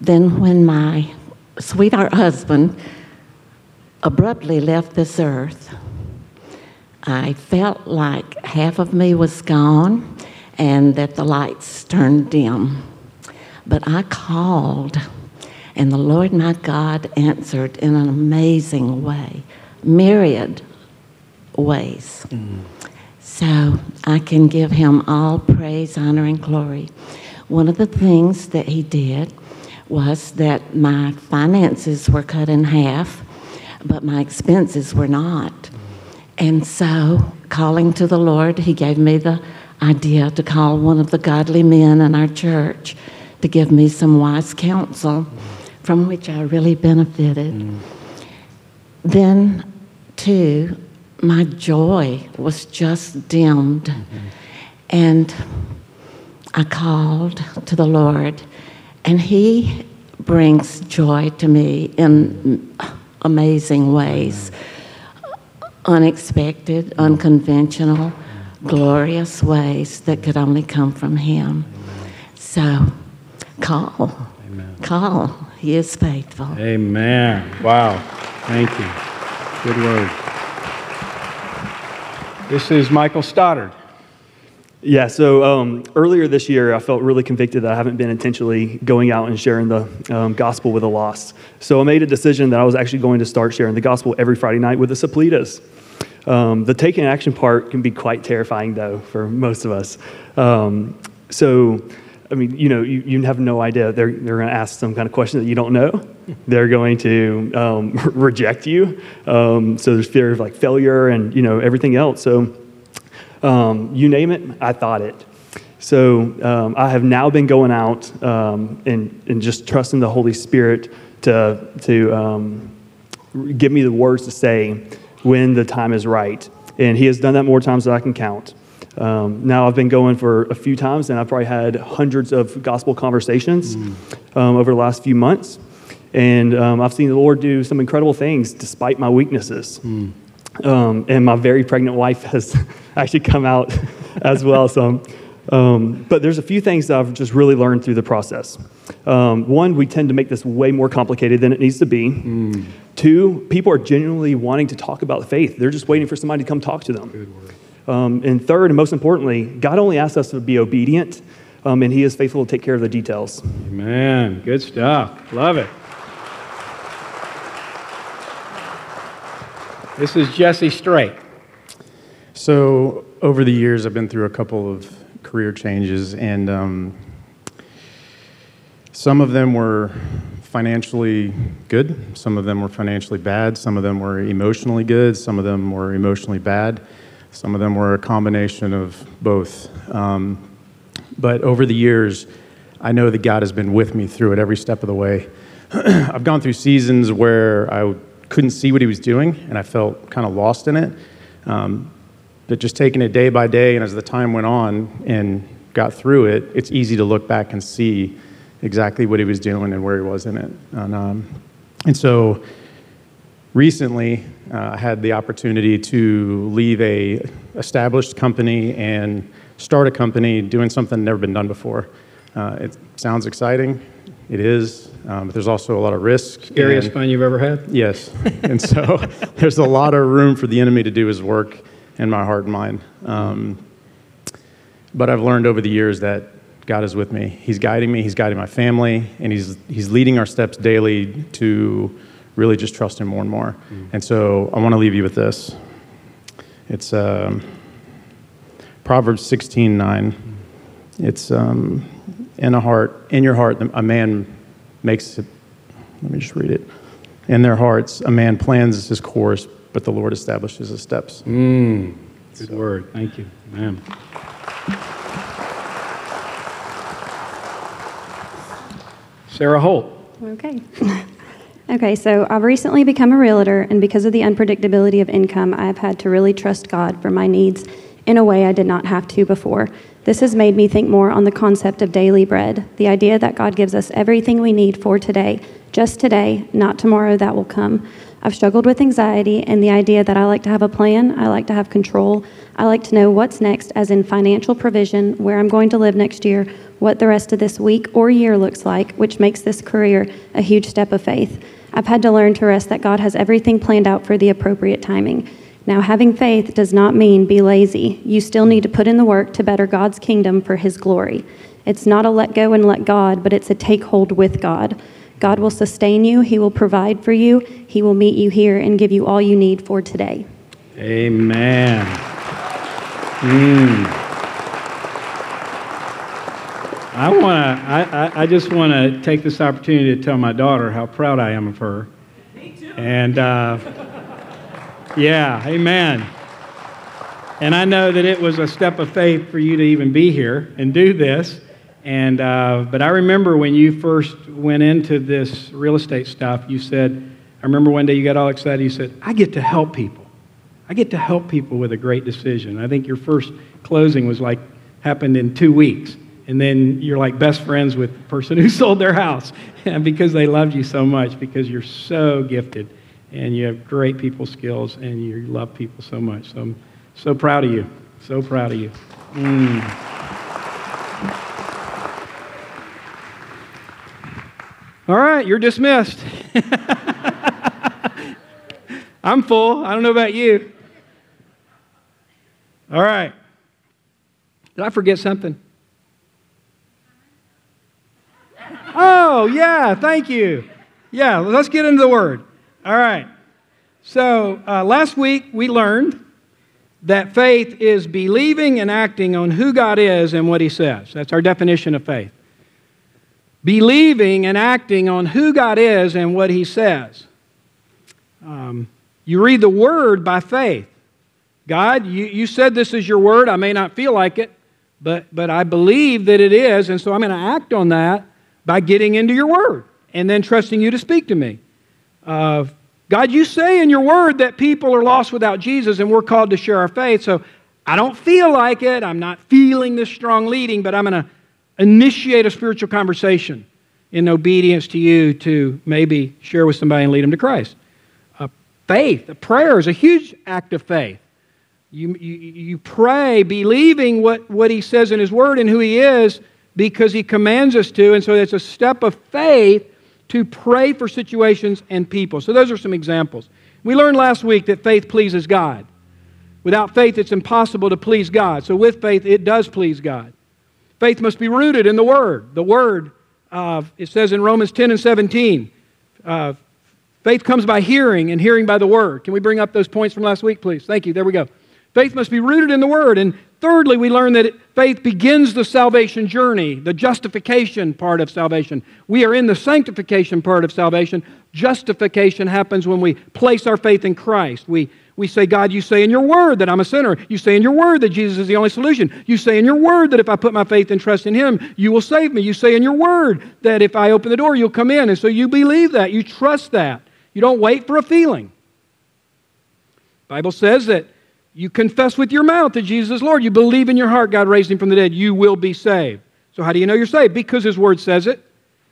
Then, when my sweetheart husband abruptly left this earth, I felt like half of me was gone and that the lights turned dim. But I called, and the Lord my God answered in an amazing way, myriad ways. Mm. So I can give him all praise, honor, and glory. One of the things that he did was that my finances were cut in half, but my expenses were not. And so, calling to the Lord, he gave me the idea to call one of the godly men in our church to give me some wise counsel from which I really benefited. Mm. Then, too, my joy was just dimmed. Mm-hmm. And I called to the Lord, and He brings joy to me in amazing ways unexpected, unconventional, glorious ways that could only come from Him. So, call. Amen. Call. He is faithful. Amen. Wow. Thank you. Good word. This is Michael Stoddard. Yeah, so um, earlier this year, I felt really convicted that I haven't been intentionally going out and sharing the um, gospel with the lost. So I made a decision that I was actually going to start sharing the gospel every Friday night with the Saplitas. Um, the taking action part can be quite terrifying, though, for most of us. Um, so, I mean, you know, you, you have no idea. They're, they're going to ask some kind of question that you don't know. They're going to um, reject you. Um, so there's fear of like failure and, you know, everything else. So, um, you name it, I thought it. So um, I have now been going out um, and, and just trusting the Holy Spirit to, to um, give me the words to say when the time is right. And He has done that more times than I can count. Um, now I've been going for a few times, and I've probably had hundreds of gospel conversations mm. um, over the last few months. And um, I've seen the Lord do some incredible things despite my weaknesses. Mm. Um, and my very pregnant wife has actually come out as well. So, um, but there's a few things that I've just really learned through the process. Um, one, we tend to make this way more complicated than it needs to be. Mm. Two, people are genuinely wanting to talk about faith. They're just waiting for somebody to come talk to them. Um, and third, and most importantly, God only asks us to be obedient, um, and He is faithful to take care of the details. Amen. Good stuff. Love it. This is Jesse Straight. So, over the years, I've been through a couple of career changes, and um, some of them were financially good, some of them were financially bad, some of them were emotionally good, some of them were emotionally bad, some of them were a combination of both. Um, but over the years, I know that God has been with me through it every step of the way. I've gone through seasons where I couldn't see what he was doing, and I felt kind of lost in it. Um, but just taking it day by day, and as the time went on and got through it, it's easy to look back and see exactly what he was doing and where he was in it. And, um, and so recently, uh, I had the opportunity to leave a established company and start a company doing something never been done before. Uh, it sounds exciting. It is, um, but there's also a lot of risk. Scariest fun you've ever had? Yes. and so there's a lot of room for the enemy to do his work in my heart and mind. Um, but I've learned over the years that God is with me. He's guiding me, He's guiding my family, and He's, he's leading our steps daily to really just trust Him more and more. Mm. And so I want to leave you with this. It's um, Proverbs 16 9. It's. Um, in a heart, in your heart, a man makes it. Let me just read it. In their hearts, a man plans his course, but the Lord establishes his steps. Mm, good so. word. Thank you, ma'am. Sarah Holt. Okay. okay, so I've recently become a realtor, and because of the unpredictability of income, I've had to really trust God for my needs in a way I did not have to before. This has made me think more on the concept of daily bread, the idea that God gives us everything we need for today, just today, not tomorrow that will come. I've struggled with anxiety and the idea that I like to have a plan, I like to have control, I like to know what's next, as in financial provision, where I'm going to live next year, what the rest of this week or year looks like, which makes this career a huge step of faith. I've had to learn to rest that God has everything planned out for the appropriate timing. Now, having faith does not mean be lazy. You still need to put in the work to better God's kingdom for His glory. It's not a let go and let God, but it's a take hold with God. God will sustain you, He will provide for you, He will meet you here and give you all you need for today. Amen. Mm. I want to. I, I, I, just want to take this opportunity to tell my daughter how proud I am of her. Me too. And uh, yeah, amen. And I know that it was a step of faith for you to even be here and do this. And uh, but I remember when you first went into this real estate stuff, you said, I remember one day you got all excited. You said, "I get to help people. I get to help people with a great decision." I think your first closing was like happened in two weeks and then you're like best friends with the person who sold their house and because they loved you so much because you're so gifted and you have great people skills and you love people so much. So i'm so proud of you. So proud of you. Mm. all right you're dismissed. I'm full. I don't know about you. All right. Did i forget something? Oh, yeah, thank you. Yeah, let's get into the word. All right. So, uh, last week we learned that faith is believing and acting on who God is and what He says. That's our definition of faith. Believing and acting on who God is and what He says. Um, you read the Word by faith. God, you, you said this is your Word. I may not feel like it, but, but I believe that it is, and so I'm going to act on that by getting into your word and then trusting you to speak to me. Uh, God, you say in your word that people are lost without Jesus and we're called to share our faith. So I don't feel like it. I'm not feeling this strong leading, but I'm going to initiate a spiritual conversation in obedience to you to maybe share with somebody and lead them to Christ. Uh, faith, a prayer is a huge act of faith. You, you, you pray believing what, what he says in his word and who he is because he commands us to. And so it's a step of faith to pray for situations and people. So those are some examples. We learned last week that faith pleases God. Without faith, it's impossible to please God. So with faith, it does please God. Faith must be rooted in the Word. The Word, uh, it says in Romans 10 and 17, uh, faith comes by hearing, and hearing by the Word. Can we bring up those points from last week, please? Thank you. There we go. Faith must be rooted in the Word. And thirdly, we learn that faith begins the salvation journey, the justification part of salvation. We are in the sanctification part of salvation. Justification happens when we place our faith in Christ. We, we say, God, you say in your word that I'm a sinner. You say in your word that Jesus is the only solution. You say in your word that if I put my faith and trust in Him, you will save me. You say in your word that if I open the door, you'll come in. And so you believe that. You trust that. You don't wait for a feeling. Bible says that you confess with your mouth that Jesus is Lord. You believe in your heart God raised him from the dead. You will be saved. So, how do you know you're saved? Because his word says it.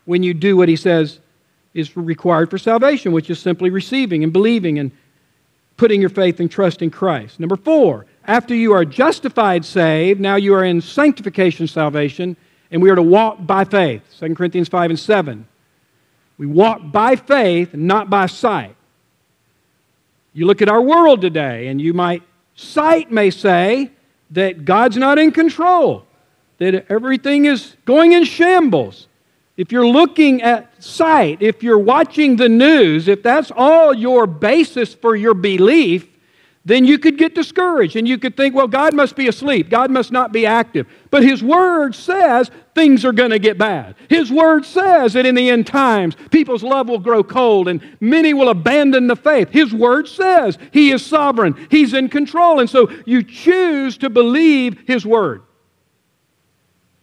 When you do what he says is required for salvation, which is simply receiving and believing and putting your faith and trust in Christ. Number four, after you are justified, saved, now you are in sanctification, salvation, and we are to walk by faith. 2 Corinthians 5 and 7. We walk by faith, not by sight. You look at our world today, and you might Sight may say that God's not in control, that everything is going in shambles. If you're looking at sight, if you're watching the news, if that's all your basis for your belief, then you could get discouraged and you could think, well, God must be asleep. God must not be active. But His Word says things are going to get bad. His Word says that in the end times, people's love will grow cold and many will abandon the faith. His Word says He is sovereign, He's in control. And so you choose to believe His Word.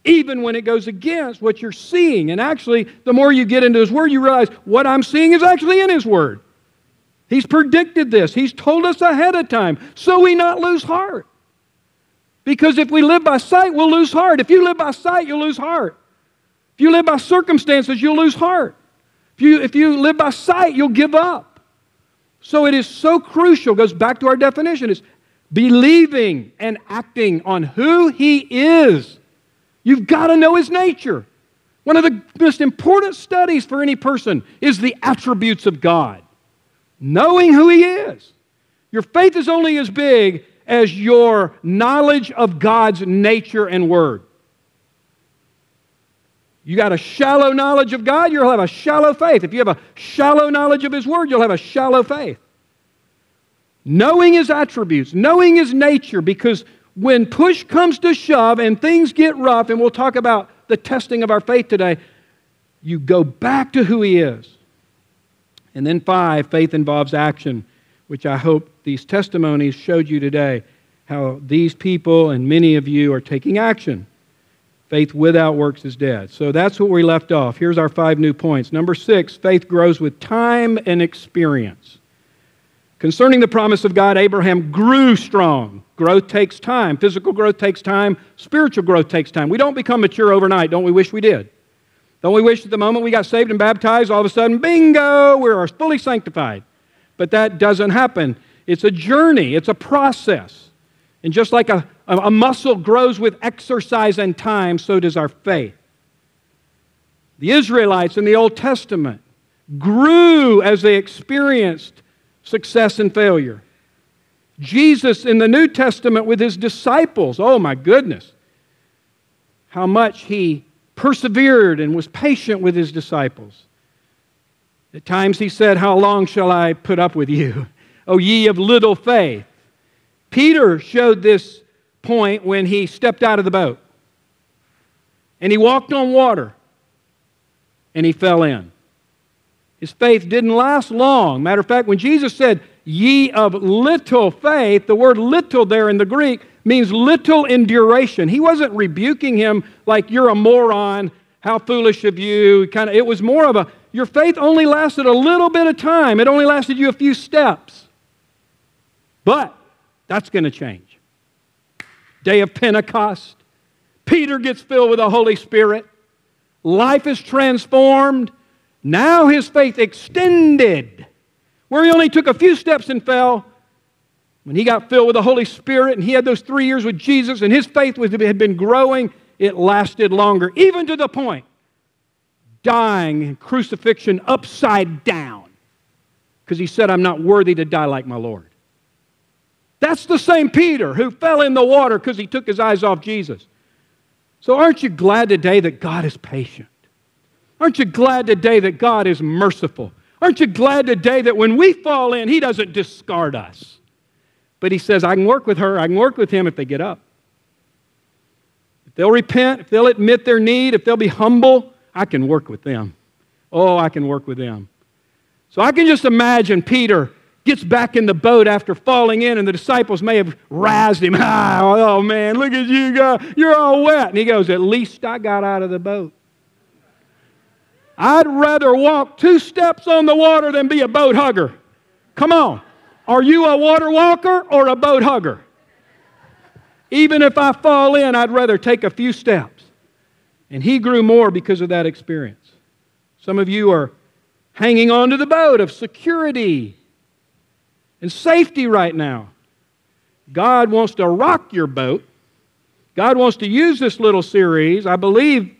Even when it goes against what you're seeing. And actually, the more you get into His Word, you realize what I'm seeing is actually in His Word. He's predicted this. He's told us ahead of time so we not lose heart. Because if we live by sight, we'll lose heart. If you live by sight, you'll lose heart. If you live by circumstances, you'll lose heart. If you, if you live by sight, you'll give up. So it is so crucial, goes back to our definition, is believing and acting on who He is You've got to know his nature. One of the most important studies for any person is the attributes of God, knowing who he is. Your faith is only as big as your knowledge of God's nature and word. You got a shallow knowledge of God, you'll have a shallow faith. If you have a shallow knowledge of His Word, you'll have a shallow faith. Knowing His attributes, knowing His nature, because when push comes to shove and things get rough, and we'll talk about the testing of our faith today, you go back to who He is. And then, five, faith involves action, which I hope these testimonies showed you today how these people and many of you are taking action. Faith without works is dead. So that's what we left off. Here's our five new points. Number six, faith grows with time and experience. Concerning the promise of God, Abraham grew strong. Growth takes time. Physical growth takes time. Spiritual growth takes time. We don't become mature overnight. Don't we wish we did? Don't we wish at the moment we got saved and baptized, all of a sudden, bingo, we're fully sanctified? But that doesn't happen. It's a journey, it's a process. And just like a, a muscle grows with exercise and time, so does our faith. The Israelites in the Old Testament grew as they experienced success and failure. Jesus in the New Testament with his disciples, oh my goodness, how much he persevered and was patient with his disciples. At times he said, How long shall I put up with you, O ye of little faith? Peter showed this point when he stepped out of the boat and he walked on water and he fell in. His faith didn't last long. Matter of fact, when Jesus said, Ye of little faith, the word little there in the Greek means little in duration. He wasn't rebuking him like, You're a moron, how foolish of you. Kind of, it was more of a, Your faith only lasted a little bit of time, it only lasted you a few steps. But that's going to change. Day of Pentecost, Peter gets filled with the Holy Spirit. Life is transformed. Now his faith extended. Where he only took a few steps and fell, when he got filled with the Holy Spirit and he had those three years with Jesus and his faith was, had been growing, it lasted longer, even to the point dying in crucifixion upside down because he said, I'm not worthy to die like my Lord. That's the same Peter who fell in the water because he took his eyes off Jesus. So, aren't you glad today that God is patient? Aren't you glad today that God is merciful? Aren't you glad today that when we fall in, He doesn't discard us? But He says, I can work with her, I can work with him if they get up. If they'll repent, if they'll admit their need, if they'll be humble, I can work with them. Oh, I can work with them. So I can just imagine Peter gets back in the boat after falling in, and the disciples may have razzed him. Oh, man, look at you, God. You're all wet. And he goes, At least I got out of the boat. I'd rather walk two steps on the water than be a boat hugger. Come on. Are you a water walker or a boat hugger? Even if I fall in, I'd rather take a few steps. And he grew more because of that experience. Some of you are hanging on to the boat of security and safety right now. God wants to rock your boat. God wants to use this little series. I believe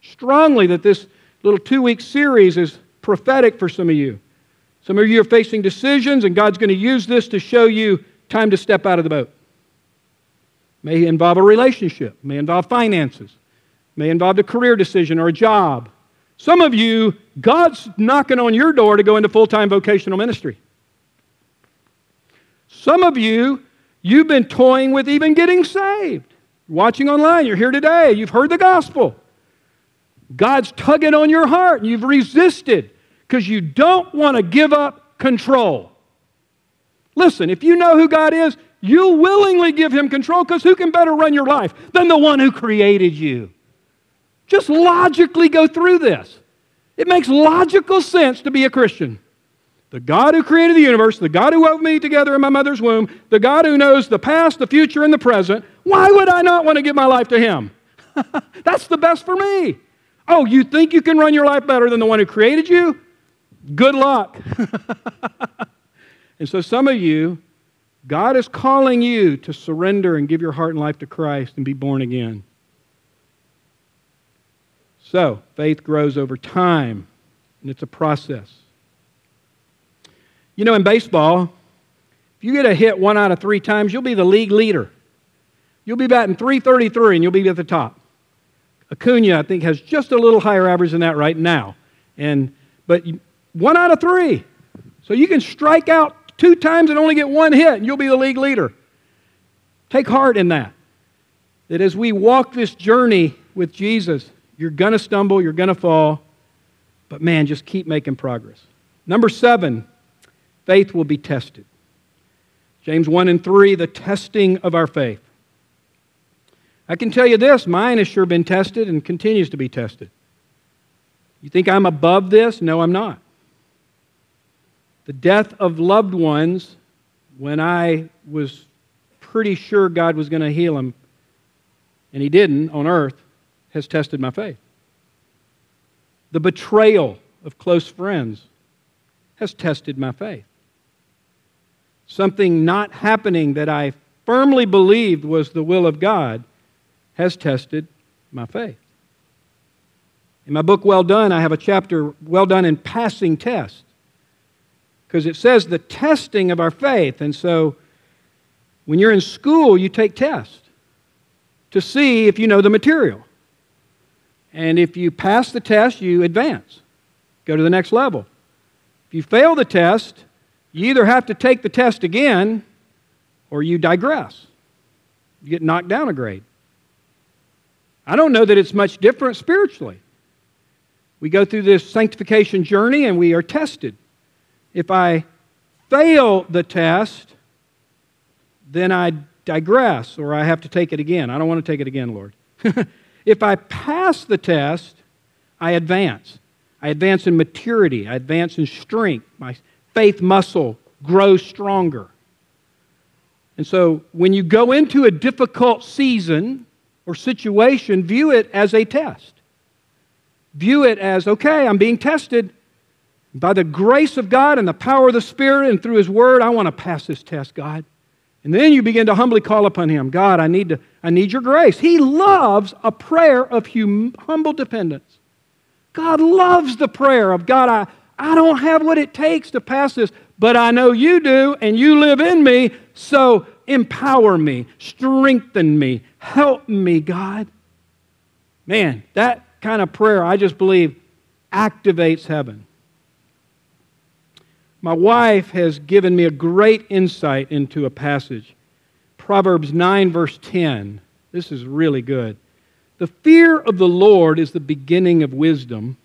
strongly that this little two week series is prophetic for some of you. Some of you are facing decisions, and God's going to use this to show you time to step out of the boat. May involve a relationship, may involve finances, may involve a career decision or a job. Some of you, God's knocking on your door to go into full time vocational ministry. Some of you, you've been toying with even getting saved. Watching online, you're here today, you've heard the gospel. God's tugging on your heart, and you've resisted because you don't want to give up control. Listen, if you know who God is, you'll willingly give Him control because who can better run your life than the one who created you? Just logically go through this. It makes logical sense to be a Christian. The God who created the universe, the God who wove me together in my mother's womb, the God who knows the past, the future, and the present, why would I not want to give my life to Him? That's the best for me. Oh, you think you can run your life better than the one who created you? Good luck. and so, some of you, God is calling you to surrender and give your heart and life to Christ and be born again. So, faith grows over time, and it's a process. You know, in baseball, if you get a hit one out of three times, you'll be the league leader. You'll be batting 333 and you'll be at the top. Acuna, I think, has just a little higher average than that right now. And, but one out of three. So you can strike out two times and only get one hit, and you'll be the league leader. Take heart in that. That as we walk this journey with Jesus, you're going to stumble, you're going to fall, but man, just keep making progress. Number seven, faith will be tested. James 1 and 3, the testing of our faith. I can tell you this mine has sure been tested and continues to be tested. You think I'm above this? No, I'm not. The death of loved ones, when I was pretty sure God was going to heal them, and He didn't on earth, has tested my faith. The betrayal of close friends has tested my faith. Something not happening that I firmly believed was the will of God has tested my faith. In my book, Well Done, I have a chapter, Well Done in Passing Tests, because it says the testing of our faith. And so when you're in school, you take tests to see if you know the material. And if you pass the test, you advance, go to the next level. If you fail the test, you either have to take the test again or you digress. You get knocked down a grade. I don't know that it's much different spiritually. We go through this sanctification journey and we are tested. If I fail the test, then I digress or I have to take it again. I don't want to take it again, Lord. if I pass the test, I advance. I advance in maturity, I advance in strength. My faith muscle grows stronger. And so when you go into a difficult season, or situation, view it as a test. View it as, okay, I'm being tested. By the grace of God and the power of the Spirit and through His Word, I want to pass this test, God. And then you begin to humbly call upon Him God, I need, to, I need your grace. He loves a prayer of hum, humble dependence. God loves the prayer of God, I, I don't have what it takes to pass this, but I know you do, and you live in me, so empower me, strengthen me, help me, God. Man, that kind of prayer, I just believe, activates heaven. My wife has given me a great insight into a passage. Proverbs 9, verse 10. This is really good. The fear of the Lord is the beginning of wisdom,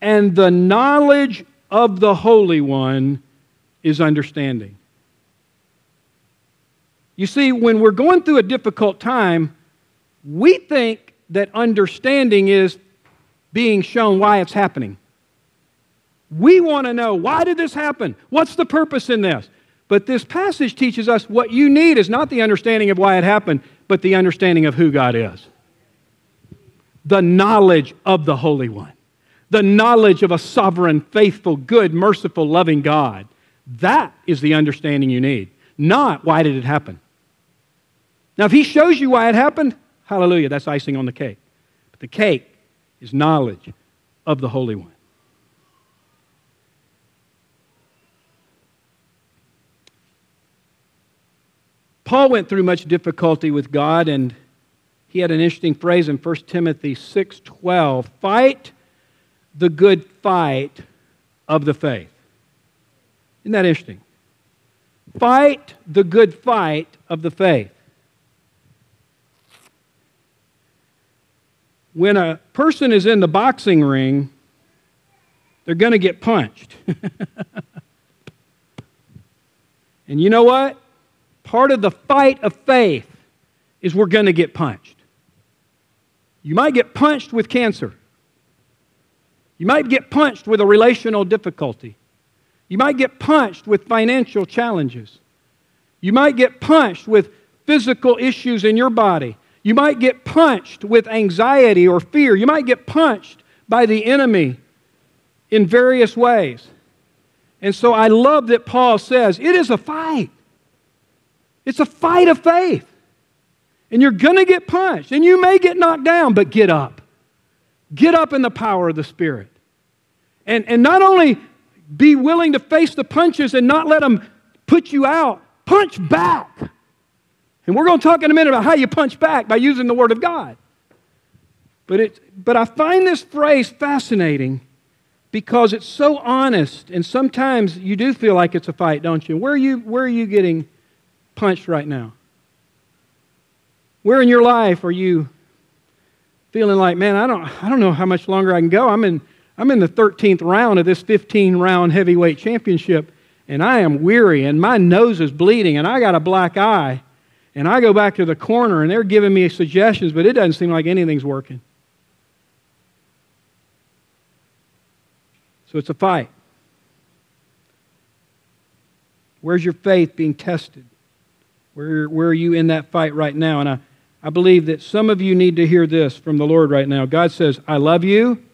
and the knowledge of the Holy One is understanding. You see, when we're going through a difficult time, we think that understanding is being shown why it's happening. We want to know why did this happen? What's the purpose in this? But this passage teaches us what you need is not the understanding of why it happened, but the understanding of who God is. The knowledge of the Holy One, the knowledge of a sovereign, faithful, good, merciful, loving God. That is the understanding you need, not why did it happen. Now, if he shows you why it happened, hallelujah, that's icing on the cake. But the cake is knowledge of the Holy One. Paul went through much difficulty with God, and he had an interesting phrase in 1 Timothy 6:12, "Fight the good fight of the faith." Isn't that interesting? Fight the good fight of the faith. when a person is in the boxing ring, they're going to get punched. and you know what? Part of the fight of faith is we're going to get punched. You might get punched with cancer. You might get punched with a relational difficulty. You might get punched with financial challenges. You might get punched with physical issues in your body. You might get punched with anxiety or fear. You might get punched by the enemy in various ways. And so I love that Paul says it is a fight. It's a fight of faith. And you're going to get punched, and you may get knocked down, but get up. Get up in the power of the Spirit. And, and not only be willing to face the punches and not let them put you out, punch back. And we're going to talk in a minute about how you punch back by using the Word of God. But, it, but I find this phrase fascinating because it's so honest, and sometimes you do feel like it's a fight, don't you? Where are you, where are you getting punched right now? Where in your life are you feeling like, man, I don't, I don't know how much longer I can go. I'm in, I'm in the 13th round of this 15 round heavyweight championship, and I am weary, and my nose is bleeding, and I got a black eye. And I go back to the corner, and they're giving me suggestions, but it doesn't seem like anything's working. So it's a fight. Where's your faith being tested? Where, where are you in that fight right now? And I, I believe that some of you need to hear this from the Lord right now. God says, I love you.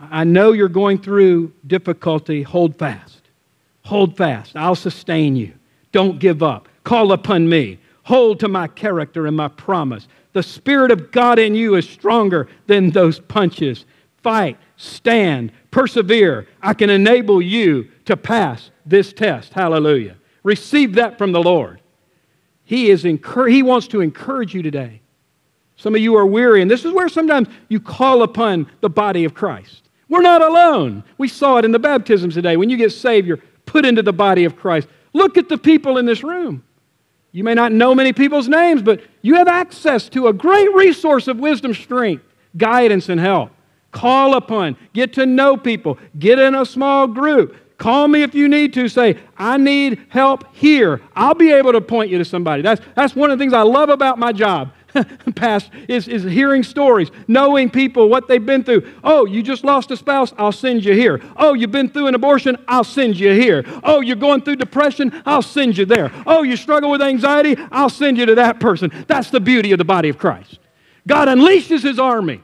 I know you're going through difficulty. Hold fast. Hold fast. I'll sustain you. Don't give up. Call upon me. Hold to my character and my promise. The Spirit of God in you is stronger than those punches. Fight, stand, persevere. I can enable you to pass this test. Hallelujah. Receive that from the Lord. He, is encour- he wants to encourage you today. Some of you are weary, and this is where sometimes you call upon the body of Christ. We're not alone. We saw it in the baptisms today. When you get saved, you're put into the body of Christ. Look at the people in this room. You may not know many people's names, but you have access to a great resource of wisdom, strength, guidance, and help. Call upon, get to know people, get in a small group, Call me if you need to. Say, I need help here. I'll be able to point you to somebody. That's, that's one of the things I love about my job. Past is, is hearing stories, knowing people, what they've been through. Oh, you just lost a spouse? I'll send you here. Oh, you've been through an abortion? I'll send you here. Oh, you're going through depression? I'll send you there. Oh, you struggle with anxiety? I'll send you to that person. That's the beauty of the body of Christ. God unleashes his army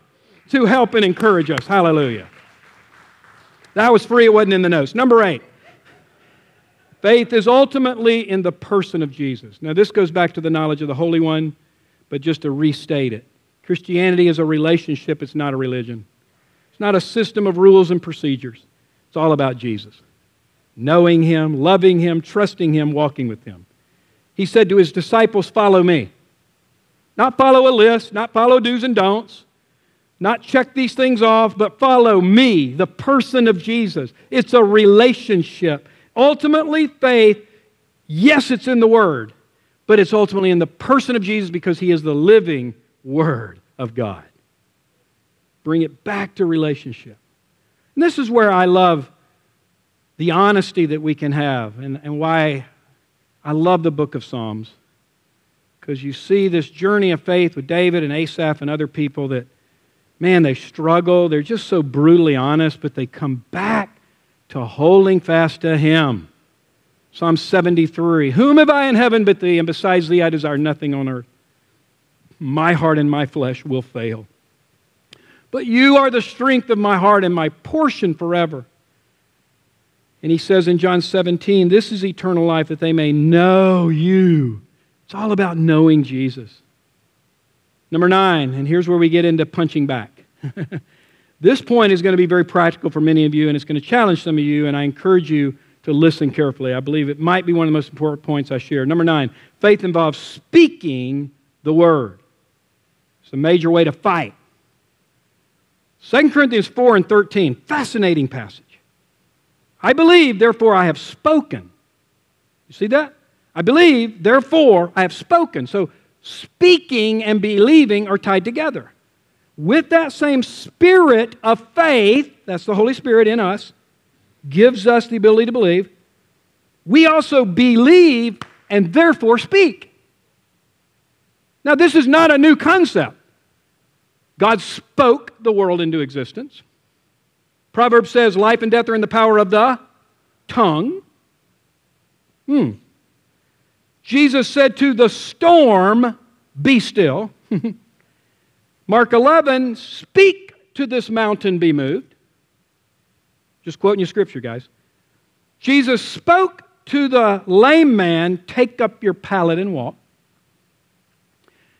to help and encourage us. Hallelujah. That was free, it wasn't in the notes. Number eight. Faith is ultimately in the person of Jesus. Now, this goes back to the knowledge of the Holy One, but just to restate it Christianity is a relationship, it's not a religion. It's not a system of rules and procedures. It's all about Jesus. Knowing Him, loving Him, trusting Him, walking with Him. He said to His disciples, Follow me. Not follow a list, not follow do's and don'ts, not check these things off, but follow me, the person of Jesus. It's a relationship. Ultimately, faith, yes, it's in the Word, but it's ultimately in the person of Jesus because He is the living Word of God. Bring it back to relationship. And this is where I love the honesty that we can have and, and why I love the book of Psalms. Because you see this journey of faith with David and Asaph and other people that man, they struggle. They're just so brutally honest, but they come back to holding fast to Him. Psalm 73 Whom have I in heaven but Thee? And besides Thee, I desire nothing on earth. My heart and my flesh will fail. But you are the strength of my heart and my portion forever. And he says in John 17, This is eternal life, that they may know you. It's all about knowing Jesus. Number nine, and here's where we get into punching back. This point is going to be very practical for many of you, and it's going to challenge some of you, and I encourage you to listen carefully. I believe it might be one of the most important points I share. Number nine, faith involves speaking the word. It's a major way to fight. 2 Corinthians 4 and 13, fascinating passage. I believe, therefore I have spoken. You see that? I believe, therefore I have spoken. So speaking and believing are tied together with that same spirit of faith, that's the Holy Spirit in us, gives us the ability to believe, we also believe and therefore speak. Now, this is not a new concept. God spoke the world into existence. Proverbs says life and death are in the power of the tongue. Hmm. Jesus said to the storm, Be still. Mark 11, speak to this mountain be moved. Just quoting your scripture, guys. Jesus spoke to the lame man, take up your pallet and walk.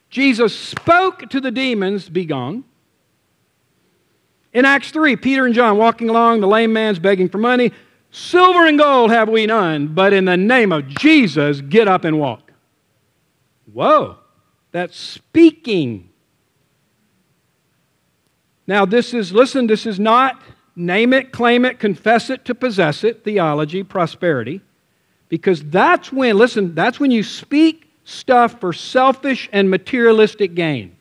Jesus spoke to the demons, be gone. In Acts 3, Peter and John walking along, the lame man's begging for money. Silver and gold have we none, but in the name of Jesus, get up and walk. Whoa, that's speaking. Now, this is, listen, this is not name it, claim it, confess it to possess it, theology, prosperity, because that's when, listen, that's when you speak stuff for selfish and materialistic gain.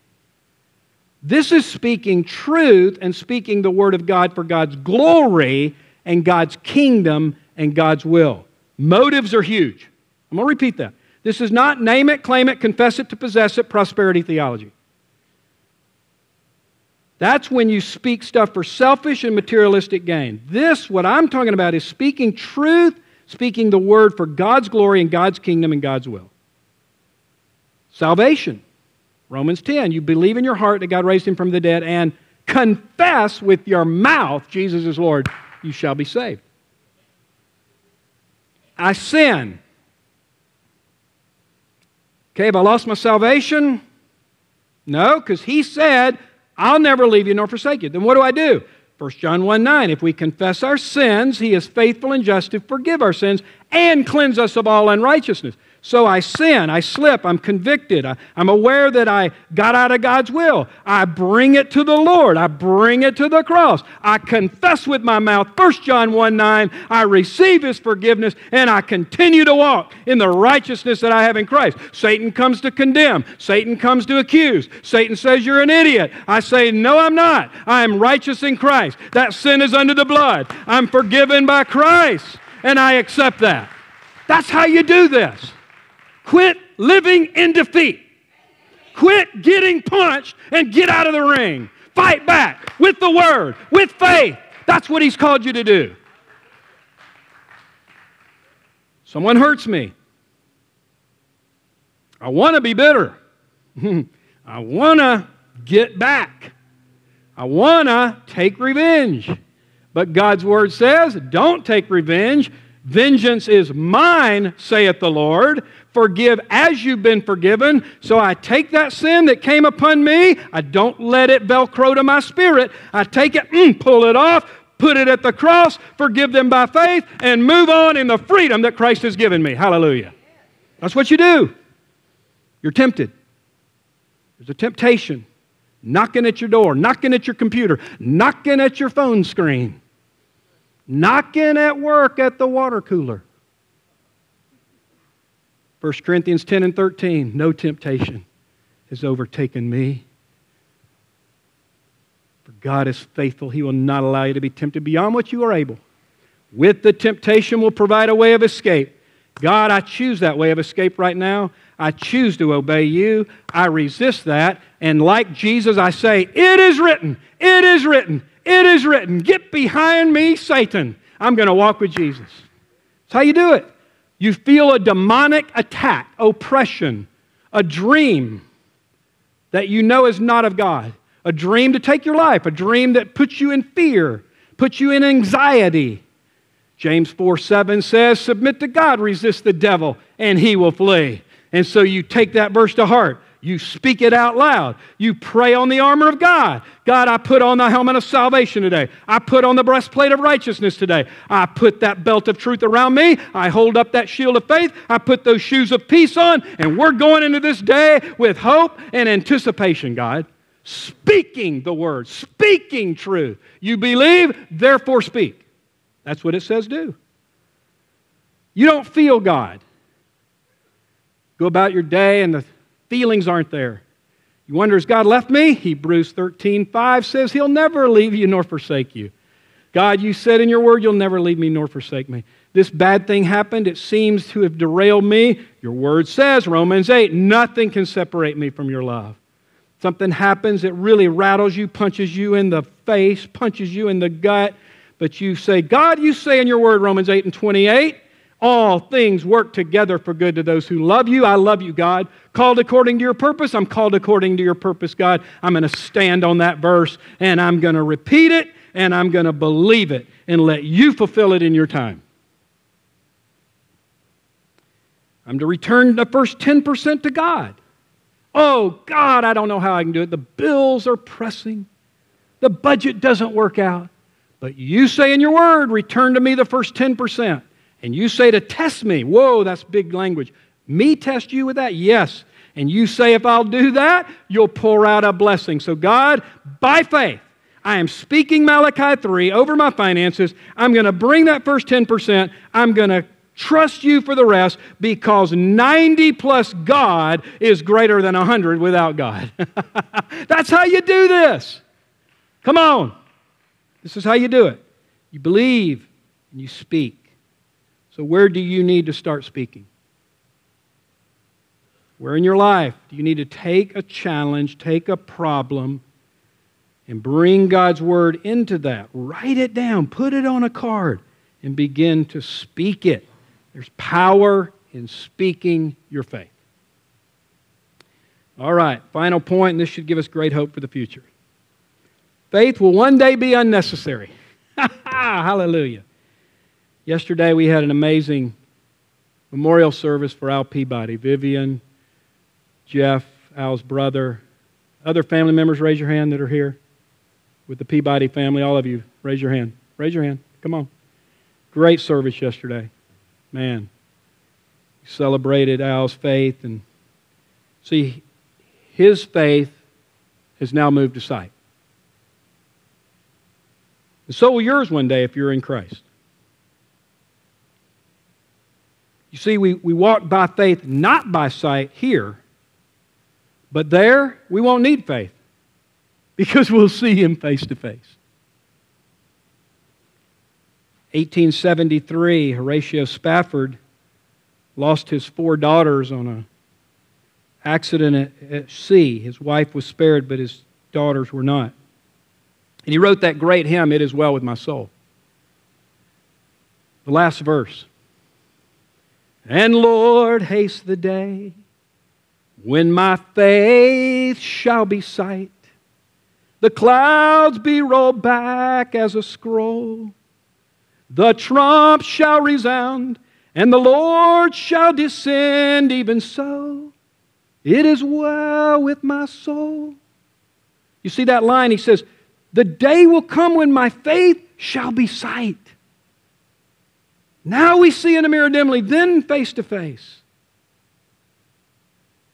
This is speaking truth and speaking the Word of God for God's glory and God's kingdom and God's will. Motives are huge. I'm going to repeat that. This is not name it, claim it, confess it to possess it, prosperity theology. That's when you speak stuff for selfish and materialistic gain. This, what I'm talking about, is speaking truth, speaking the word for God's glory and God's kingdom and God's will. Salvation. Romans 10. You believe in your heart that God raised him from the dead and confess with your mouth Jesus is Lord you shall be saved. I sin. Okay, have I lost my salvation? No, because he said, I'll never leave you nor forsake you. Then what do I do? 1 John 1 9, if we confess our sins, he is faithful and just to forgive our sins and cleanse us of all unrighteousness. So I sin, I slip, I'm convicted, I, am aware that I got out of God's will. I bring it to the Lord, I bring it to the cross. I confess with my mouth, 1 John 1 9, I receive His forgiveness, and I continue to walk in the righteousness that I have in Christ. Satan comes to condemn, Satan comes to accuse. Satan says, You're an idiot. I say, No, I'm not. I am righteous in Christ. That sin is under the blood. I'm forgiven by Christ, and I accept that. That's how you do this. Quit living in defeat. Quit getting punched and get out of the ring. Fight back with the word, with faith. That's what he's called you to do. Someone hurts me. I want to be bitter. I want to get back. I want to take revenge. But God's word says, don't take revenge. Vengeance is mine, saith the Lord. Forgive as you've been forgiven. So I take that sin that came upon me, I don't let it velcro to my spirit. I take it, mm, pull it off, put it at the cross, forgive them by faith, and move on in the freedom that Christ has given me. Hallelujah. That's what you do. You're tempted. There's a temptation knocking at your door, knocking at your computer, knocking at your phone screen, knocking at work at the water cooler. 1 Corinthians 10 and 13 no temptation has overtaken me. For God is faithful. He will not allow you to be tempted beyond what you are able. With the temptation, will provide a way of escape. God, I choose that way of escape right now. I choose to obey you. I resist that. And like Jesus, I say, It is written, it is written, it is written. Get behind me, Satan. I'm going to walk with Jesus. That's how you do it. You feel a demonic attack, oppression, a dream that you know is not of God, a dream to take your life, a dream that puts you in fear, puts you in anxiety. James 4 7 says, Submit to God, resist the devil, and he will flee. And so you take that verse to heart. You speak it out loud. You pray on the armor of God. God, I put on the helmet of salvation today. I put on the breastplate of righteousness today. I put that belt of truth around me. I hold up that shield of faith. I put those shoes of peace on. And we're going into this day with hope and anticipation, God. Speaking the word, speaking truth. You believe, therefore speak. That's what it says do. You don't feel God. Go about your day and the feelings aren't there. You wonder, has God left me? Hebrews 13, 5 says he'll never leave you nor forsake you. God, you said in your word, you'll never leave me nor forsake me. This bad thing happened. It seems to have derailed me. Your word says, Romans 8, nothing can separate me from your love. Something happens that really rattles you, punches you in the face, punches you in the gut. But you say, God, you say in your word, Romans 8 and 28, all things work together for good to those who love you. I love you, God. Called according to your purpose. I'm called according to your purpose, God. I'm going to stand on that verse and I'm going to repeat it and I'm going to believe it and let you fulfill it in your time. I'm to return the first 10% to God. Oh, God, I don't know how I can do it. The bills are pressing. The budget doesn't work out. But you say in your word, return to me the first 10%. And you say to test me, whoa, that's big language. Me test you with that? Yes. And you say, if I'll do that, you'll pour out a blessing. So, God, by faith, I am speaking Malachi 3 over my finances. I'm going to bring that first 10%. I'm going to trust you for the rest because 90 plus God is greater than 100 without God. That's how you do this. Come on. This is how you do it. You believe and you speak. So, where do you need to start speaking? Where in your life do you need to take a challenge, take a problem, and bring God's word into that? Write it down, put it on a card, and begin to speak it. There's power in speaking your faith. All right, final point, and this should give us great hope for the future. Faith will one day be unnecessary. Hallelujah. Yesterday we had an amazing memorial service for Al Peabody. Vivian, Jeff, Al's brother, other family members, raise your hand that are here with the Peabody family. All of you, raise your hand. Raise your hand. Come on. Great service yesterday. Man, celebrated Al's faith and see, his faith has now moved to sight. And so will yours one day if you're in Christ. You see, we, we walk by faith, not by sight here, but there we won't need faith because we'll see him face to face. 1873, Horatio Spafford lost his four daughters on an accident at, at sea. His wife was spared, but his daughters were not. And he wrote that great hymn, It Is Well With My Soul. The last verse. And Lord, haste the day when my faith shall be sight, the clouds be rolled back as a scroll, the trump shall resound, and the Lord shall descend, even so. It is well with my soul. You see that line? He says, the day will come when my faith shall be sight. Now we see in a mirror dimly, then face to face.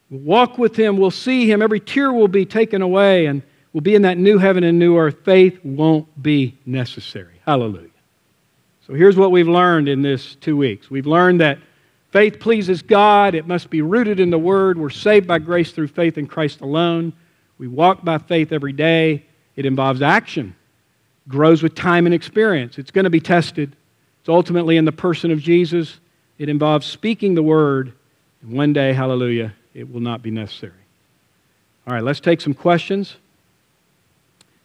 We'll walk with him, we'll see him, every tear will be taken away, and we'll be in that new heaven and new earth. Faith won't be necessary. Hallelujah. So here's what we've learned in this two weeks we've learned that faith pleases God, it must be rooted in the Word. We're saved by grace through faith in Christ alone. We walk by faith every day. It involves action, grows with time and experience. It's going to be tested. It's ultimately in the person of Jesus. It involves speaking the word, and one day, hallelujah, it will not be necessary. All right, let's take some questions.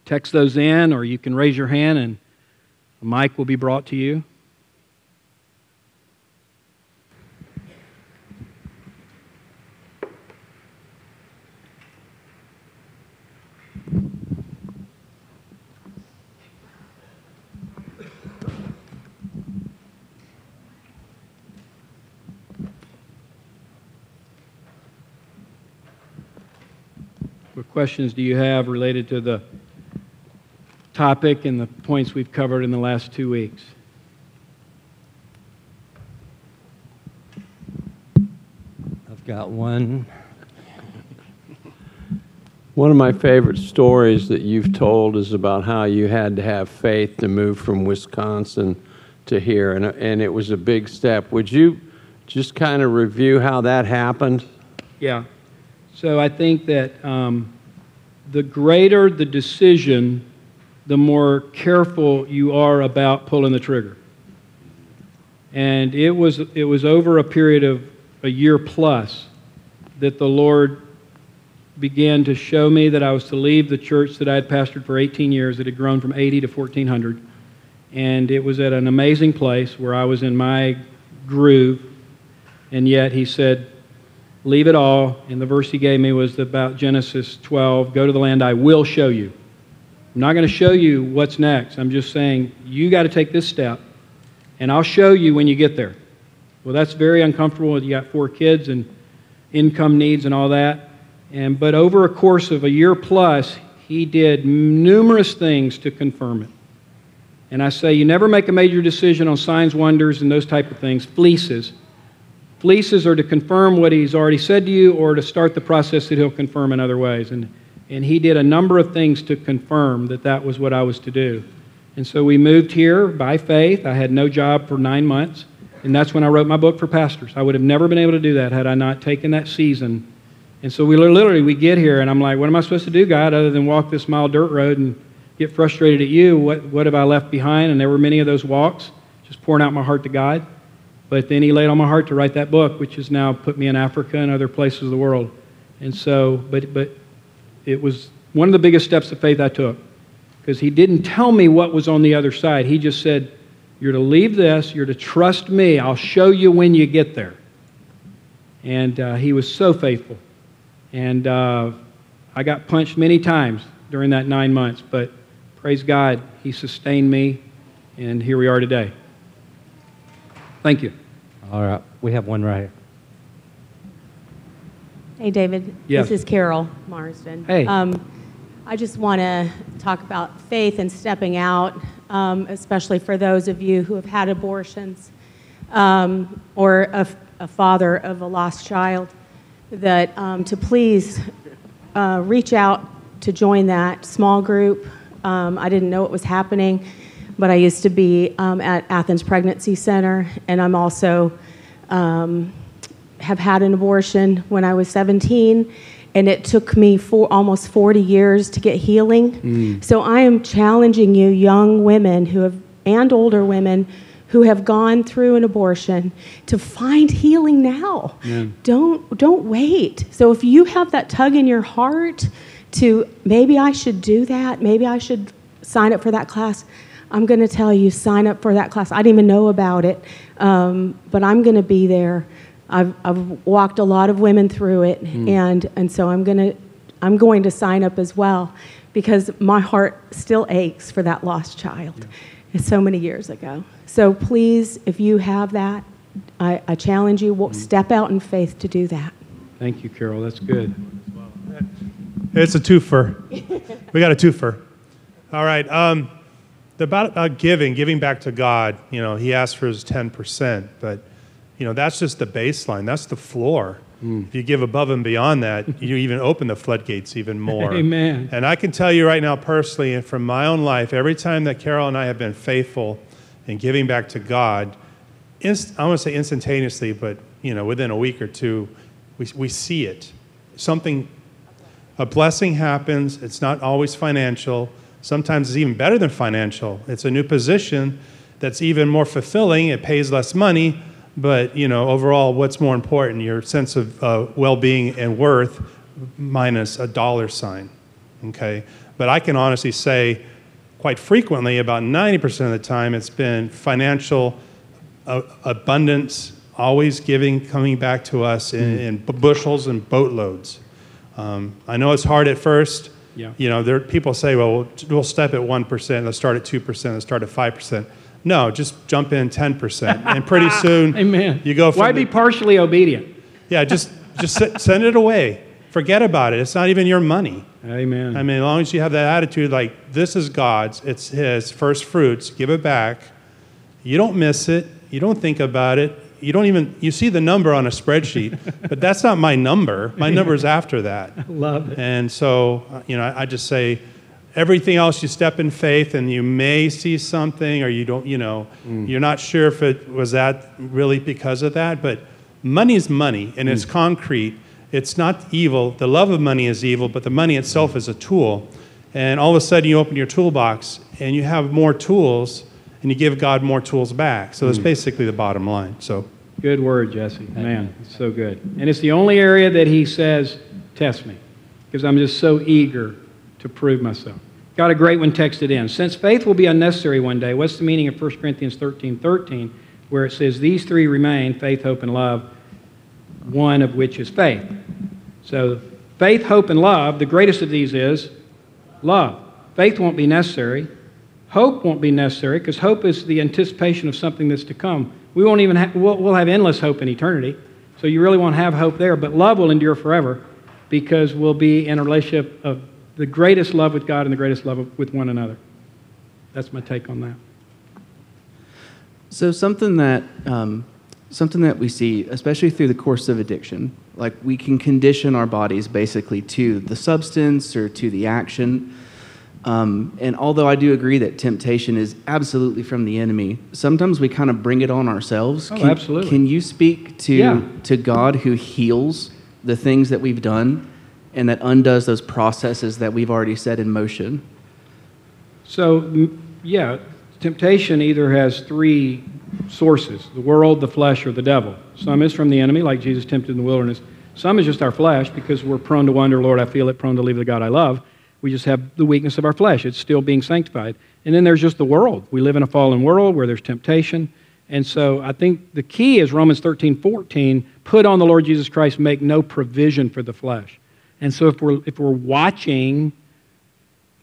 Text those in, or you can raise your hand and a mic will be brought to you. Questions do you have related to the topic and the points we've covered in the last two weeks? I've got one. One of my favorite stories that you've told is about how you had to have faith to move from Wisconsin to here, and, and it was a big step. Would you just kind of review how that happened? Yeah. So I think that um, the greater the decision, the more careful you are about pulling the trigger. And it was, it was over a period of a year plus that the Lord began to show me that I was to leave the church that I had pastored for 18 years, It had grown from 80 to 1,400. And it was at an amazing place where I was in my groove. And yet He said, Leave it all. And the verse He gave me was about Genesis 12 Go to the land I will show you. I'm not going to show you what's next. I'm just saying, you got to take this step, and I'll show you when you get there. Well, that's very uncomfortable. You got four kids and income needs and all that. And, but over a course of a year plus, he did numerous things to confirm it. And I say, you never make a major decision on signs, wonders, and those type of things, fleeces. Fleeces are to confirm what he's already said to you or to start the process that he'll confirm in other ways. And, and he did a number of things to confirm that that was what I was to do. And so we moved here by faith. I had no job for nine months. And that's when I wrote my book for pastors. I would have never been able to do that had I not taken that season. And so we literally we get here and I'm like, what am I supposed to do, God, other than walk this mile dirt road and get frustrated at you? What what have I left behind? And there were many of those walks, just pouring out my heart to God. But then he laid on my heart to write that book, which has now put me in Africa and other places of the world. And so, but but it was one of the biggest steps of faith I took. Because he didn't tell me what was on the other side. He just said, you're to leave this, you're to trust me. I'll show you when you get there. And uh, he was so faithful. And uh, I got punched many times during that nine months, but praise God, he sustained me, and here we are today. Thank you. All right, we have one right here. Hey, David. Yes. This is Carol Marsden. Hey. Um, I just want to talk about faith and stepping out, um, especially for those of you who have had abortions um, or a, a father of a lost child, that um, to please uh, reach out to join that small group. Um, I didn't know it was happening, but I used to be um, at Athens Pregnancy Center, and I'm also um, have had an abortion when I was 17, and it took me for almost 40 years to get healing. So I am challenging you, young women who have and older women who have gone through an abortion, to find healing now. Don't don't wait. So if you have that tug in your heart to maybe I should do that, maybe I should sign up for that class. I'm going to tell you, sign up for that class. I didn't even know about it, um, but I'm going to be there. I've, I've walked a lot of women through it, and, and so I'm going to I'm going to sign up as well because my heart still aches for that lost child. It's so many years ago. So please, if you have that, I, I challenge you, wo- step out in faith to do that. Thank you, Carol. That's good. It's a twofer. we got a twofer. All right. Um, the about, about giving, giving back to God, you know, he asked for his 10%, but, you know, that's just the baseline. That's the floor. Hmm. If you give above and beyond that, you even open the floodgates even more. Amen. And I can tell you right now, personally, and from my own life, every time that Carol and I have been faithful in giving back to God, inst- I want to say instantaneously, but, you know, within a week or two, we, we see it. Something a blessing happens. It's not always financial. Sometimes it's even better than financial. It's a new position that's even more fulfilling. It pays less money, but you know, overall, what's more important? Your sense of uh, well-being and worth minus a dollar sign. Okay, but I can honestly say, quite frequently, about 90% of the time, it's been financial uh, abundance, always giving, coming back to us in, in bushels and boatloads. Um, I know it's hard at first. Yeah. You know, there people say, well, we'll, we'll step at 1%, let's start at 2%, let's start at 5%. No, just jump in 10%. And pretty soon, Amen. you go from Why the- be partially obedient? yeah, just, just se- send it away. Forget about it. It's not even your money. Amen. I mean, as long as you have that attitude, like, this is God's, it's His first fruits, give it back. You don't miss it. You don't think about it. You don't even, you see the number on a spreadsheet, but that's not my number. My number is after that. Love it. And so, uh, you know, I, I just say, everything else you step in faith and you may see something or you don't, you know, you're not sure if it was that really because of that, but money is money and it's concrete. It's not evil. The love of money is evil, but the money itself is a tool. And all of a sudden you open your toolbox and you have more tools and you give God more tools back. So that's hmm. basically the bottom line. So Good word, Jesse. Man, it's so good. And it's the only area that he says, test me, because I'm just so eager to prove myself. Got a great one texted in. Since faith will be unnecessary one day, what's the meaning of 1 Corinthians 13 13, where it says, These three remain faith, hope, and love, one of which is faith? So, faith, hope, and love, the greatest of these is love. Faith won't be necessary. Hope won't be necessary because hope is the anticipation of something that's to come. We won't even have, we'll, we'll have endless hope in eternity. So you really won't have hope there. But love will endure forever because we'll be in a relationship of the greatest love with God and the greatest love with one another. That's my take on that. So something that um, something that we see, especially through the course of addiction, like we can condition our bodies basically to the substance or to the action. Um, and although I do agree that temptation is absolutely from the enemy, sometimes we kind of bring it on ourselves. Oh, can, absolutely. Can you speak to Yeah. to God who heals the things that we've done and that undoes those processes that we've already set in motion? So, yeah, temptation either has three sources the world, the flesh, or the devil. Some is from the enemy, like Jesus tempted in the wilderness. Some is just our flesh because we're prone to wonder, Lord, I feel it, prone to leave the God I love. We just have the weakness of our flesh. It's still being sanctified. And then there's just the world. We live in a fallen world where there's temptation. And so I think the key is Romans 13, 14, put on the Lord Jesus Christ, make no provision for the flesh. And so if we're, if we're watching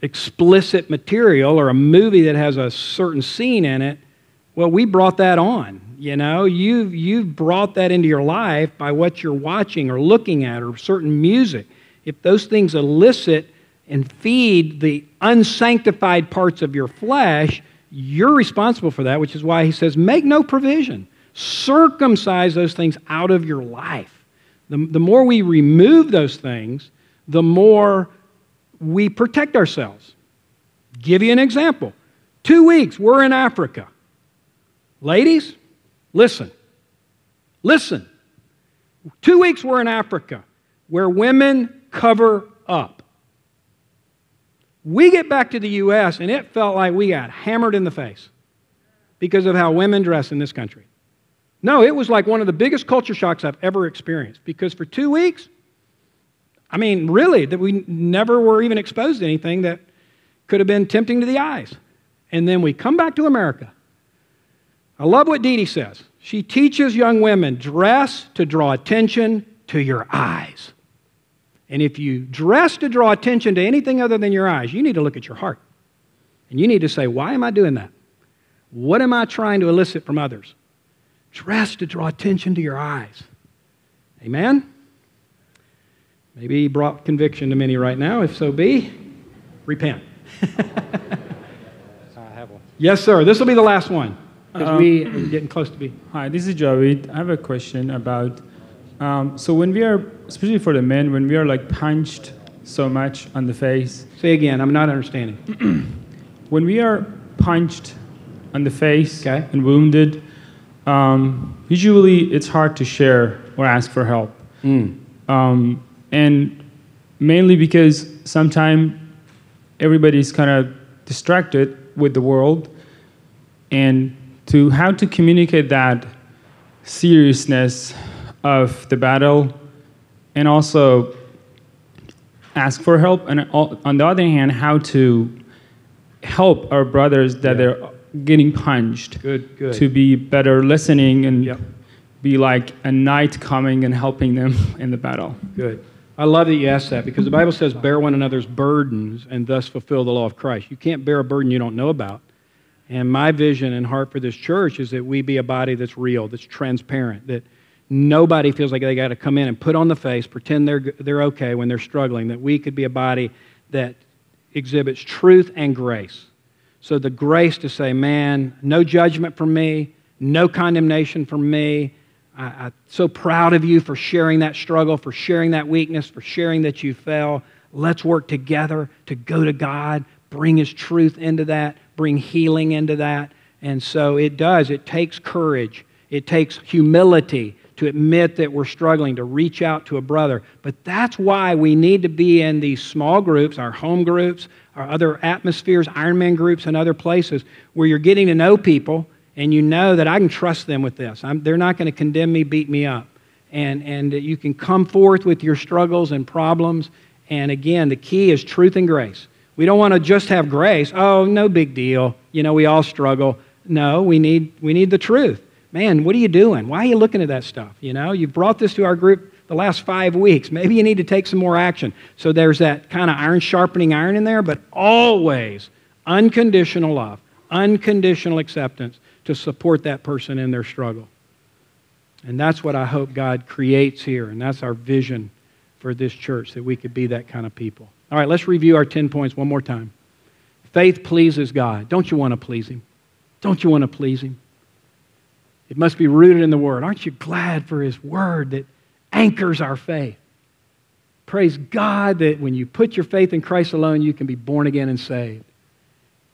explicit material or a movie that has a certain scene in it, well, we brought that on. You know, you've, you've brought that into your life by what you're watching or looking at or certain music. If those things elicit and feed the unsanctified parts of your flesh, you're responsible for that, which is why he says, make no provision. Circumcise those things out of your life. The, the more we remove those things, the more we protect ourselves. Give you an example. Two weeks, we're in Africa. Ladies, listen. Listen. Two weeks, we're in Africa where women cover up. We get back to the U.S., and it felt like we got hammered in the face because of how women dress in this country. No, it was like one of the biggest culture shocks I've ever experienced because for two weeks, I mean, really, that we never were even exposed to anything that could have been tempting to the eyes. And then we come back to America. I love what Dee Dee says. She teaches young women dress to draw attention to your eyes. And if you dress to draw attention to anything other than your eyes, you need to look at your heart. And you need to say, why am I doing that? What am I trying to elicit from others? Dress to draw attention to your eyes. Amen? Maybe he brought conviction to many right now. If so be, repent. I have one. Yes, sir. This will be the last one because Um, we are getting close to be. Hi, this is Javid. I have a question about. Um, so when we are, especially for the men, when we are like punched so much on the face, Say again. I'm not understanding. when we are punched on the face Okay. and wounded, um, usually it's hard to share or ask for help. Mm. Um, and mainly because sometimes everybody's kind of distracted with the world and to how to communicate that seriousness of the battle and also ask for help and on the other hand how to help our brothers that they're getting punched Good, good. to be better listening and Yep. be like a knight coming and helping them in the battle Good. I love that you asked that because the Bible says, bear one another's burdens and thus fulfill the law of Christ. You can't bear a burden you don't know about. And my vision and heart for this church is that we be a body that's real, that's transparent, that nobody feels like they got to come in and put on the face, pretend they're, they're okay when they're struggling, that we could be a body that exhibits truth and grace. So the grace to say, man, no judgment from me, no condemnation from me. I, I'm so proud of you for sharing that struggle, for sharing that weakness, for sharing that you fell. Let's work together to go to God, bring His truth into that, bring healing into that. And so it does. It takes courage, it takes humility to admit that we're struggling, to reach out to a brother. But that's why we need to be in these small groups, our home groups, our other atmospheres, Ironman groups, and other places where you're getting to know people and you know that I can trust them with this. I'm, they're not going to condemn me, beat me up. And, and you can come forth with your struggles and problems. And again, the key is truth and grace. We don't want to just have grace. Oh, no big deal. You know, we all struggle. No, we need, we need the truth. Man, what are you doing? Why are you looking at that stuff? You know, you've brought this to our group the last five weeks. Maybe you need to take some more action. So there's that kind of iron sharpening iron in there, but always unconditional love, unconditional acceptance to support that person in their struggle. And that's what I hope God creates here, and that's our vision for this church, that we could be that kind of people. All right, let's review our 10 points one more time. Faith pleases God. Don't you want to please Him? Don't you want to please Him? It must be rooted in the Word. Aren't you glad for His Word that anchors our faith? Praise God that when you put your faith in Christ alone, you can be born again and saved.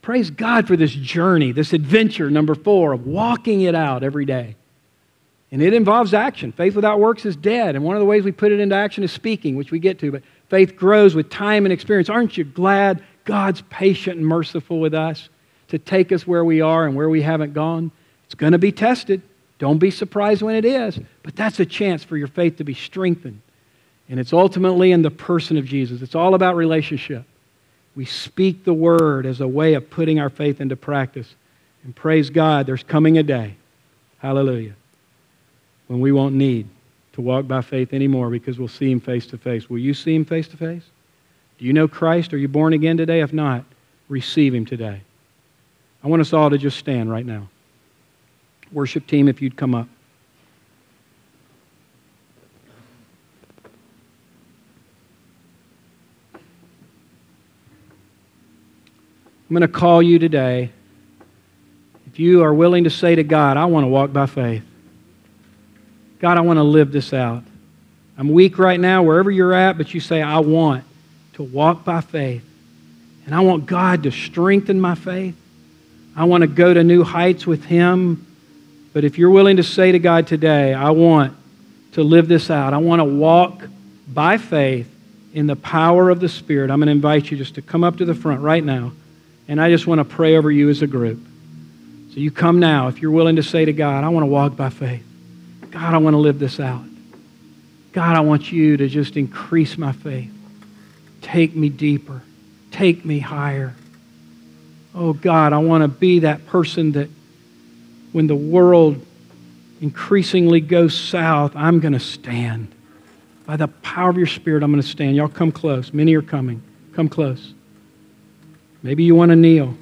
Praise God for this journey, this adventure, number four, of walking it out every day. And it involves action. Faith without works is dead. And one of the ways we put it into action is speaking, which we get to. But faith grows with time and experience. Aren't you glad God's patient and merciful with us to take us where we are and where we haven't gone? It's going to be tested. Don't be surprised when it is. But that's a chance for your faith to be strengthened. And it's ultimately in the person of Jesus. It's all about relationship. We speak the word as a way of putting our faith into practice. And praise God, there's coming a day. Hallelujah when we won't need to walk by faith anymore because we'll see him face to face. Will you see him face to face? Do you know Christ? Are you born again today? If not, receive him today. I want us all to just stand right now. Worship team, if you'd come up. I'm going to call you today. If you are willing to say to God, I want to walk by faith. God, I want to live this out. I'm weak right now, wherever you're at, but you say, I want to walk by faith. And I want God to strengthen my faith. I want to go to new heights with Him. But if you're willing to say to God today, I want to live this out, I want to walk by faith in the power of the Spirit, I'm going to invite you just to come up to the front right now. And I just want to pray over you as a group. So you come now if you're willing to say to God, I want to walk by faith. God, I want to live this out. God, I want you to just increase my faith. Take me deeper. Take me higher. Oh, God, I want to be that person that when the world increasingly goes south, I'm going to stand. By the power of your Spirit, I'm going to stand. Y'all come close. Many are coming. Come close. Maybe you want to kneel.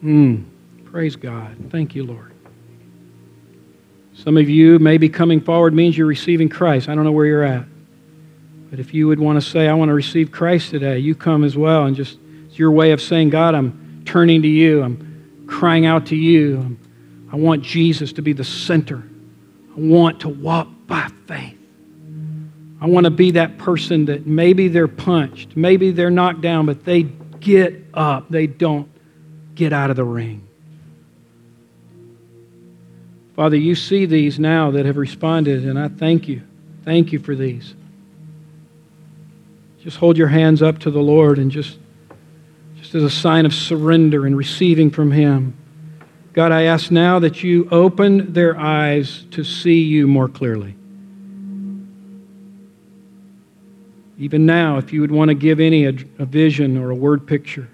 Hmm. Praise God. Thank you, Lord. Some of you, maybe coming forward means you're receiving Christ. I don't know where you're at. But if you would want to say, I want to receive Christ today, you come as well. And just, it's your way of saying, God, I'm turning to you. I'm crying out to you. I want Jesus to be the center. I want to walk by faith. I want to be that person that maybe they're punched, maybe they're knocked down, but they get up. They don't get out of the ring. Father, you see these now that have responded, and I thank you. Thank you for these. Just hold your hands up to the Lord and just, just as a sign of surrender and receiving from Him. God, I ask now that you open their eyes to see you more clearly. Even now, if you would want to give any a, a vision or a word picture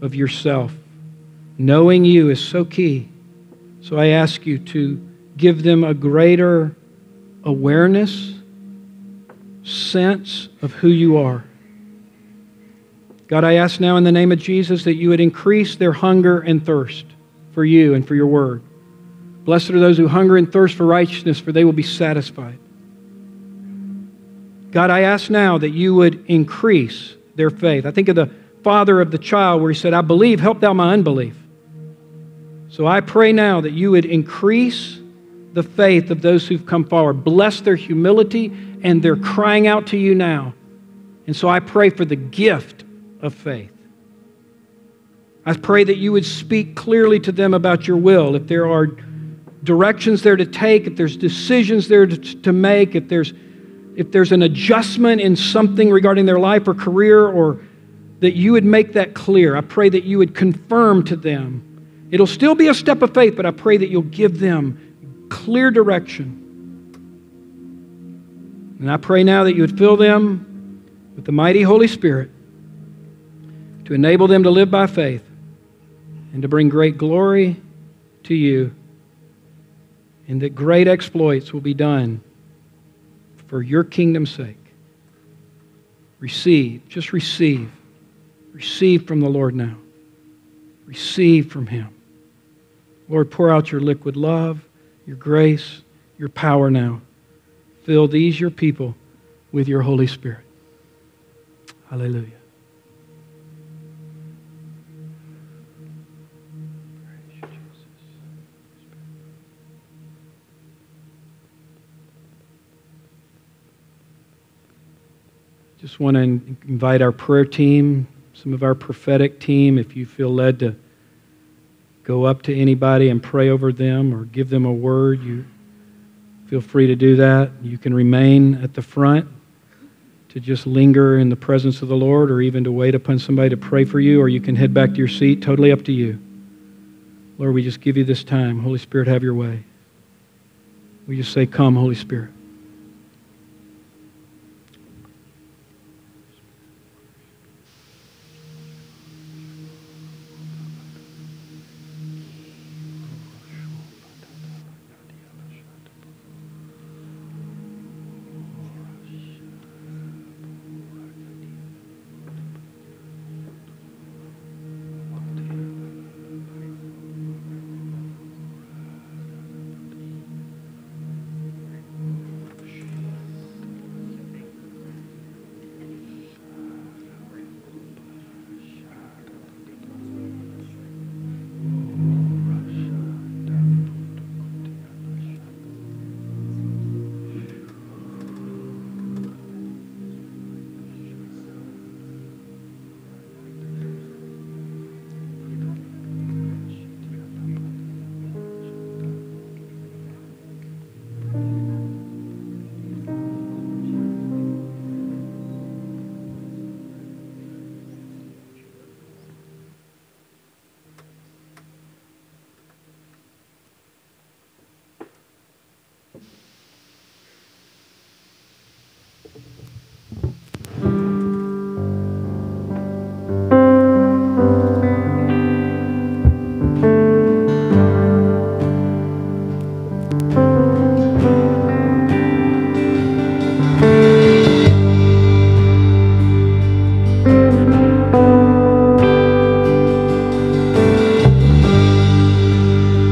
of yourself, knowing you is so key. So I ask you to give them a greater awareness, sense of who you are. God, I ask now in the name of Jesus that you would increase their hunger and thirst for you and for your word. Blessed are those who hunger and thirst for righteousness, for they will be satisfied. God, I ask now that you would increase their faith. I think of the father of the child where he said, I believe, help thou my unbelief. So I pray now that you would increase the faith of those who've come forward. Bless their humility and their crying out to you now. And so I pray for the gift of faith. I pray that you would speak clearly to them about your will. If there are directions there to take, if there's decisions there to, to make, if there's, if there's an adjustment in something regarding their life or career, or that you would make that clear. I pray that you would confirm to them It'll still be a step of faith, but I pray that you'll give them clear direction. And I pray now that you would fill them with the mighty Holy Spirit to enable them to live by faith and to bring great glory to you, and that great exploits will be done for your kingdom's sake. Receive, just receive. Receive from the Lord now. Receive from Him. Lord, pour out your liquid love, your grace, your power now. Fill these, your people, with your Holy Spirit. Hallelujah. Just want to invite our prayer team, some of our prophetic team, if you feel led to go up to anybody and pray over them or give them a word, you feel free to do that. You can remain at the front to just linger in the presence of the Lord or even to wait upon somebody to pray for you, or you can head back to your seat. Totally up to you. Lord, we just give you this time. Holy Spirit, have your way. We just say, Come, Holy Spirit.